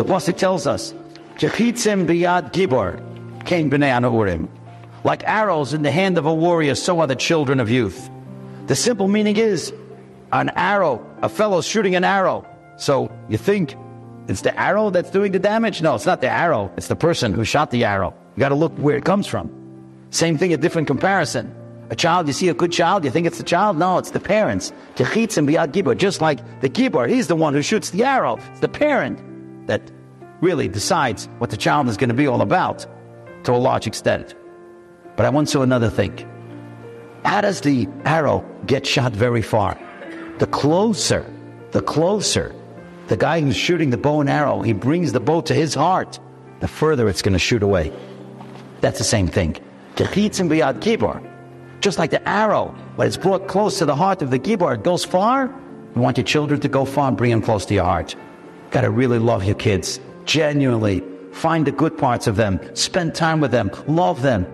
The Pasuk tells us, Kechitzim biyad gibor, came b'nei Anaurim. Like arrows in the hand of a warrior, so are the children of youth. The simple meaning is, an arrow, a fellow shooting an arrow. So you think it's the arrow that's doing the damage? No, it's not the arrow. It's the person who shot the arrow. You got to look where it comes from. Same thing, a different comparison. A child, you see a good child, you think it's the child? No, it's the parents. Just like the gibor, he's the one who shoots the arrow. It's the parent that really decides what the child is going to be all about to a large extent. But I want to another thing. How does the arrow get shot very far? The closer, the closer the guy who's shooting the bow and arrow, he brings the bow to his heart, the further it's going to shoot away. That's the same thing. Just like the arrow, when it's brought close to the heart of the gibor, it goes far. You want your children to go far and bring them close to your heart. Got to really love your kids. Genuinely. Find the good parts of them. Spend time with them. Love them.